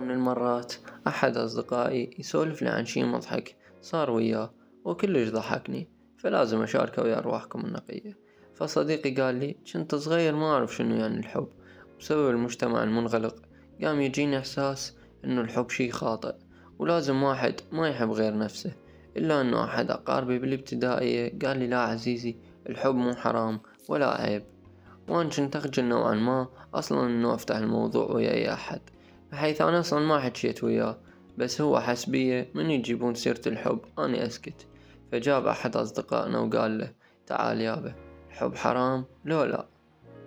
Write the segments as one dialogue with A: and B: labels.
A: مرة من المرات أحد أصدقائي يسولف لي عن شي مضحك صار وياه وكلش ضحكني فلازم أشاركه ويا أرواحكم النقية. فصديقي قال لي كنت صغير ما أعرف شنو يعني الحب. بسبب المجتمع المنغلق قام يجيني إحساس إنه الحب شي خاطئ ولازم واحد ما يحب غير نفسه. إلا إنه أحد أقاربي بالابتدائية قال لي لا عزيزي الحب مو حرام ولا عيب. وأنا كنت أخجل نوعا ما أصلا إنه أفتح الموضوع ويا أي أحد. بحيث أنا أصلا ما حكيت وياه بس هو حس بيه من يجيبون سيرة الحب. أني أسكت. فجاب أحد أصدقائنا وقال له تعال يابا الحب حرام؟ لو لا.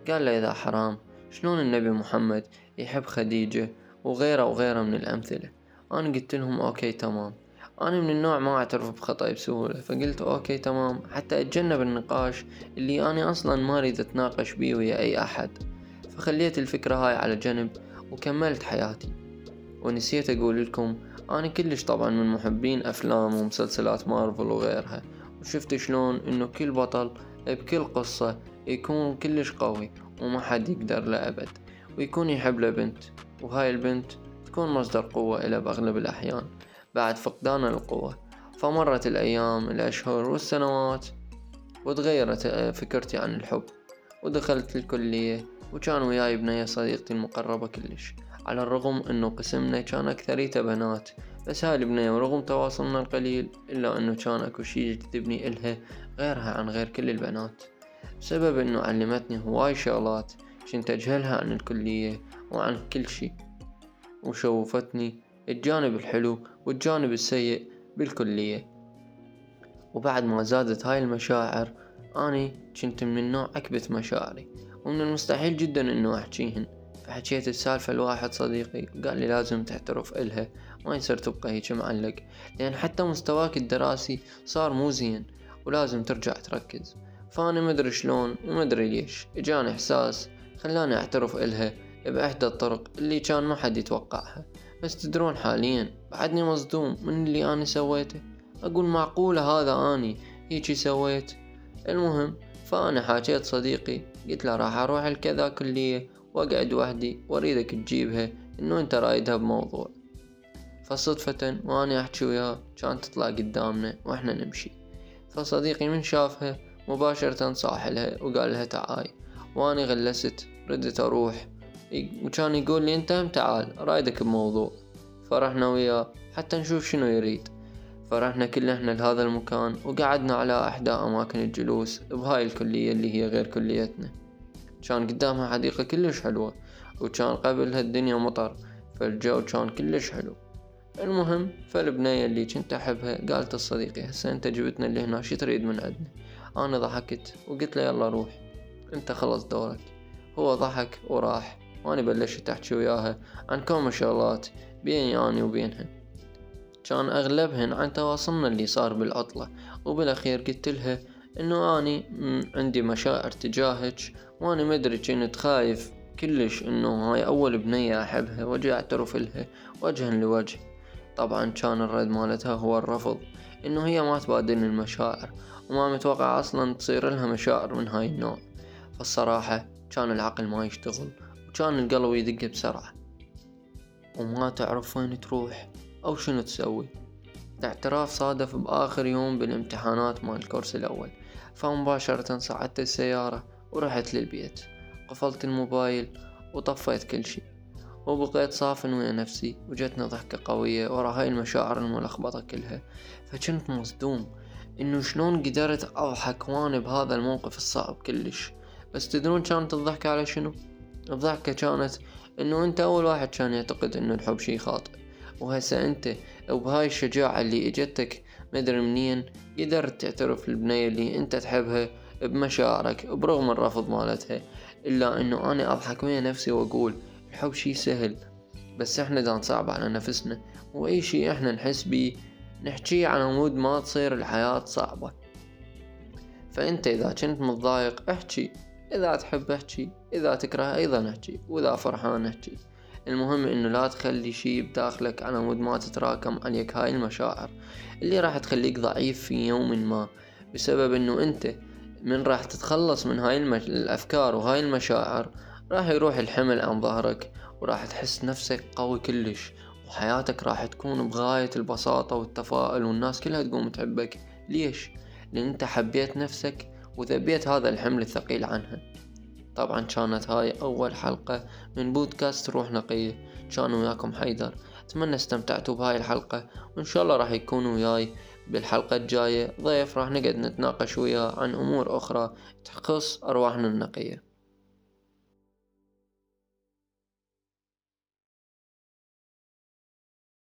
A: قال له إذا حرام شلون النبي محمد يحب خديجة وغيره وغيره من الأمثلة؟ أنا قلت لهم okay تمام. أنا من النوع ما أعترف بخطأي بسهولة فقلت okay تمام. حتى أتجنب النقاش اللي أنا أصلا ما أريد أتناقش بيه ويا أي أحد. فخليت الفكرة هاي على جنب وكملت حياتي. ونسيت أقول لكم أنا كلش طبعا من محبين أفلام ومسلسلات مارفل وغيرها. وشفت شلون إنه كل بطل بكل قصة يكون كلش قوي وما حد يقدر له أبد. ويكون يحب له بنت وهاي البنت تكون مصدر قوة إلى بأغلب الأحيان بعد فقدان القوة. فمرت الأيام الأشهر والسنوات وتغيرت فكرتي عن الحب. ودخلت الكلية وكان وياي بنية صديقتي المقربة كلش. على الرغم انه قسمنا كان اكثريته بنات بس هاي البنية ورغم تواصلنا القليل الا انه كان اكو شي يجذبني إلها غيرها عن غير كل البنات. بسبب انه علمتني هواي شغلات كنت اجهلها عن الكلية وعن كل شي. وشوفتني الجانب الحلو والجانب السيء بالكلية. وبعد ما زادت هاي المشاعر أني كنت من النوع أكبت مشاعري. ومن المستحيل جدا إنه أحكيهن. فحكيت السالفة لواحد صديقي قال لي لازم تعترف إلها ما يصير تبقى هيك معلق. لأن حتى مستواك الدراسي صار مو زين ولازم ترجع تركز. فأنا مدري شلون ومدري ليش. إجاني إحساس خلاني أعترف إلها بإحدى الطرق اللي كان ما حد يتوقعها. بس تدرون حاليا بعدني مصدوم من اللي أنا سويته. أقول معقولة هذا أني هيجي سويت؟ المهم فأنا حاجيت صديقي قلت له راح أروح الكذا كلية وأقعد وحدي وأريدك تجيبها إنه أنت رايدها بموضوع. فصدفة وأنا أحكي وياه كانت تطلع قدامنا وإحنا نمشي. فصديقي من شافها مباشرة صاح لها وقال لها تعاي وأنا غلست ردت أروح. وكان يقول لي أنت هم تعال رايدك بموضوع. فرحنا وياه حتى نشوف شنو يريد. فرحنا كلنا لهذا المكان وقعدنا على احدى اماكن الجلوس بهاي الكلية اللي هي غير كليتنا. كان قدامها حديقة كلش حلوة وكان قبلها الدنيا مطر فالجو كان كلش حلو. المهم فالبنية اللي كنت أحبها قالت لصديقي هسه أنت جبتنا اللي هنا شي تريد من عندنا؟ أنا ضحكت وقلت له يلا روح. أنت خلص دورك. هو ضحك وراح. وأنا بلشت أحكي وياها عن كم شغلات بيني أني وبينها كان أغلبهن عن تواصلنا اللي صار بالعطلة وبالأخير قلت لها إنه أني عندي مشاعر تجاهك وأنا مدري كنت خايف كلش إنه هاي أول بنية أحبها وأجي أعترف لها وجها لوجه. طبعا كان الرد مالتها هو الرفض إنه هي ما تبادلني المشاعر وما متوقع أصلا تصير لها مشاعر من هاي النوع. فالصراحة كان العقل ما يشتغل كان القلب يدق بسرعة. وما تعرف وين تروح. أو شنو تسوي؟ الاعتراف صادف بآخر يوم بالامتحانات مال الكورس الأول. فمباشرة صعدت السيارة ورحت للبيت. قفلت الموبايل وطفيت كل شي. وبقيت صافن ويا نفسي وجتني ضحكة قوية ورا هاي المشاعر الملخبطة كلها. فكنت مصدوم إنه شلون قدرت أضحك وأنا بهذا الموقف الصعب كلش. بس تدرون كانت الضحكة على شنو؟ الضحكة كانت إنه أنت أول واحد كان يعتقد إنه الحب شي خاطئ. وهسه أنت وبهاي الشجاعة اللي إجتك مدري منين قدرت تعترف للبنية اللي أنت تحبها بمشاعرك برغم الرفض مالتها إلا إنه أنا أضحك ويا نفسي وأقول الحب شي سهل بس إحنا دا نصعب على نفسنا وأي شي إحنا نحس بيه نحكيه على مود ما تصير الحياة صعبة. فأنت إذا كنت متضايق احكي إذا تحب احكي إذا تكره أيضا احكي وإذا فرحان احكي. المهم إنه لا تخلي شي بداخلك على مود ما تتراكم عليك هاي المشاعر اللي راح تخليك ضعيف في يوم ما بسبب إنه أنت من راح تتخلص من هاي المش... الأفكار وهاي المشاعر راح يروح الحمل عن ظهرك وراح تحس نفسك قوي كلش وحياتك راح تكون بغاية البساطة والتفاؤل والناس كلها تقوم تحبك ليش؟ لأن أنت حبيت نفسك وذبيت هذا الحمل الثقيل عنها طبعا كانت هاي أول حلقة من بودكاست روح نقية. كان وياكم حيدر. أتمنى استمتعتوا بهاي الحلقة وإن شاء الله راح يكون وياي بالحلقة الجاية. ضيف راح نقعد نتناقش وياه عن أمور أخرى تخص أرواحنا النقية.